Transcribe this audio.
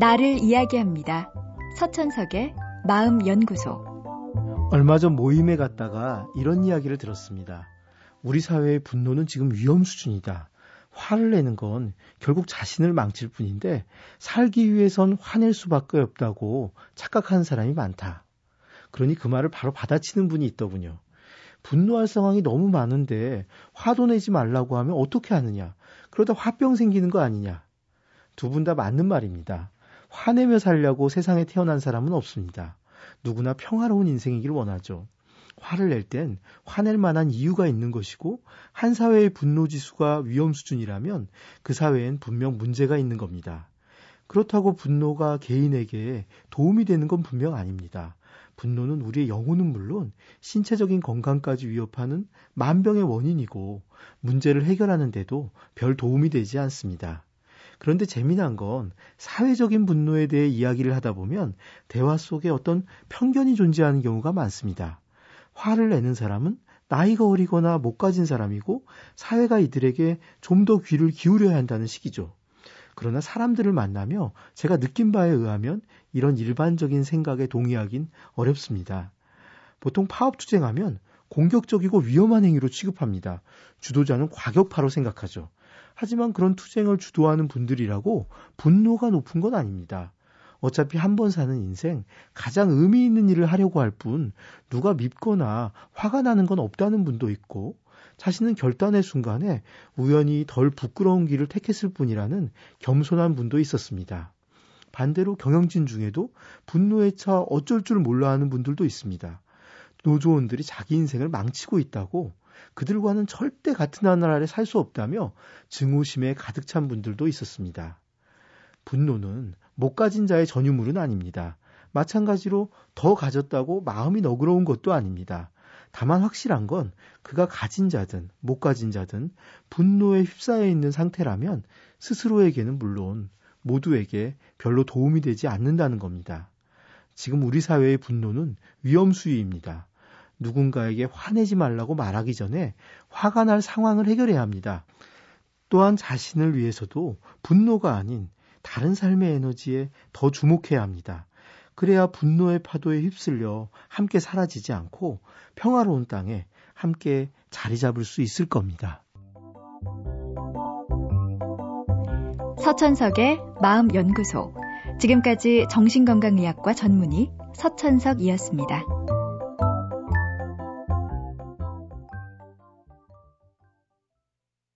나를 이야기합니다. 서천석의 마음연구소. 얼마 전 모임에 갔다가 이런 이야기를 들었습니다. 우리 사회의 분노는 지금 위험 수준이다. 화를 내는 건 결국 자신을 망칠 뿐인데 살기 위해선 화낼 수밖에 없다고 착각하는 사람이 많다. 그러니 그 말을 바로 받아치는 분이 있더군요. 분노할 상황이 너무 많은데 화도 내지 말라고 하면 어떻게 하느냐. 그러다 화병 생기는 거 아니냐. 두 분 다 맞는 말입니다. 화내며 살려고 세상에 태어난 사람은 없습니다. 누구나 평화로운 인생이길 원하죠. 화를 낼 땐 화낼 만한 이유가 있는 것이고 한 사회의 분노 지수가 위험 수준이라면 그 사회엔 분명 문제가 있는 겁니다. 그렇다고 분노가 개인에게 도움이 되는 건 분명 아닙니다. 분노는 우리의 영혼은 물론 신체적인 건강까지 위협하는 만병의 원인이고 문제를 해결하는데도 별 도움이 되지 않습니다. 그런데 재미난 건 사회적인 분노에 대해 이야기를 하다 보면 대화 속에 어떤 편견이 존재하는 경우가 많습니다. 화를 내는 사람은 나이가 어리거나 못 가진 사람이고 사회가 이들에게 좀 더 귀를 기울여야 한다는 식이죠. 그러나 사람들을 만나며 제가 느낀 바에 의하면 이런 일반적인 생각에 동의하긴 어렵습니다. 보통 파업 투쟁하면 공격적이고 위험한 행위로 취급합니다. 주도자는 과격파로 생각하죠. 하지만 그런 투쟁을 주도하는 분들이라고 분노가 높은 건 아닙니다. 어차피 한 번 사는 인생 가장 의미 있는 일을 하려고 할 뿐 누가 밉거나 화가 나는 건 없다는 분도 있고 자신은 결단의 순간에 우연히 덜 부끄러운 길을 택했을 뿐이라는 겸손한 분도 있었습니다. 반대로 경영진 중에도 분노에 차 어쩔 줄 몰라 하는 분들도 있습니다. 노조원들이 자기 인생을 망치고 있다고 그들과는 절대 같은 하늘 아래 살수 없다며 증오심에 가득 찬 분들도 있었습니다. 분노는 못 가진 자의 전유물은 아닙니다. 마찬가지로 더 가졌다고 마음이 너그러운 것도 아닙니다. 다만 확실한 건 그가 가진 자든 못 가진 자든 분노에 휩싸여 있는 상태라면 스스로에게는 물론 모두에게 별로 도움이 되지 않는다는 겁니다. 지금 우리 사회의 분노는 위험수위입니다. 누군가에게 화내지 말라고 말하기 전에 화가 날 상황을 해결해야 합니다. 또한 자신을 위해서도 분노가 아닌 다른 삶의 에너지에 더 주목해야 합니다. 그래야 분노의 파도에 휩쓸려 함께 사라지지 않고 평화로운 땅에 함께 자리 잡을 수 있을 겁니다. 서천석의 마음연구소. 지금까지 정신건강의학과 전문의 서천석이었습니다.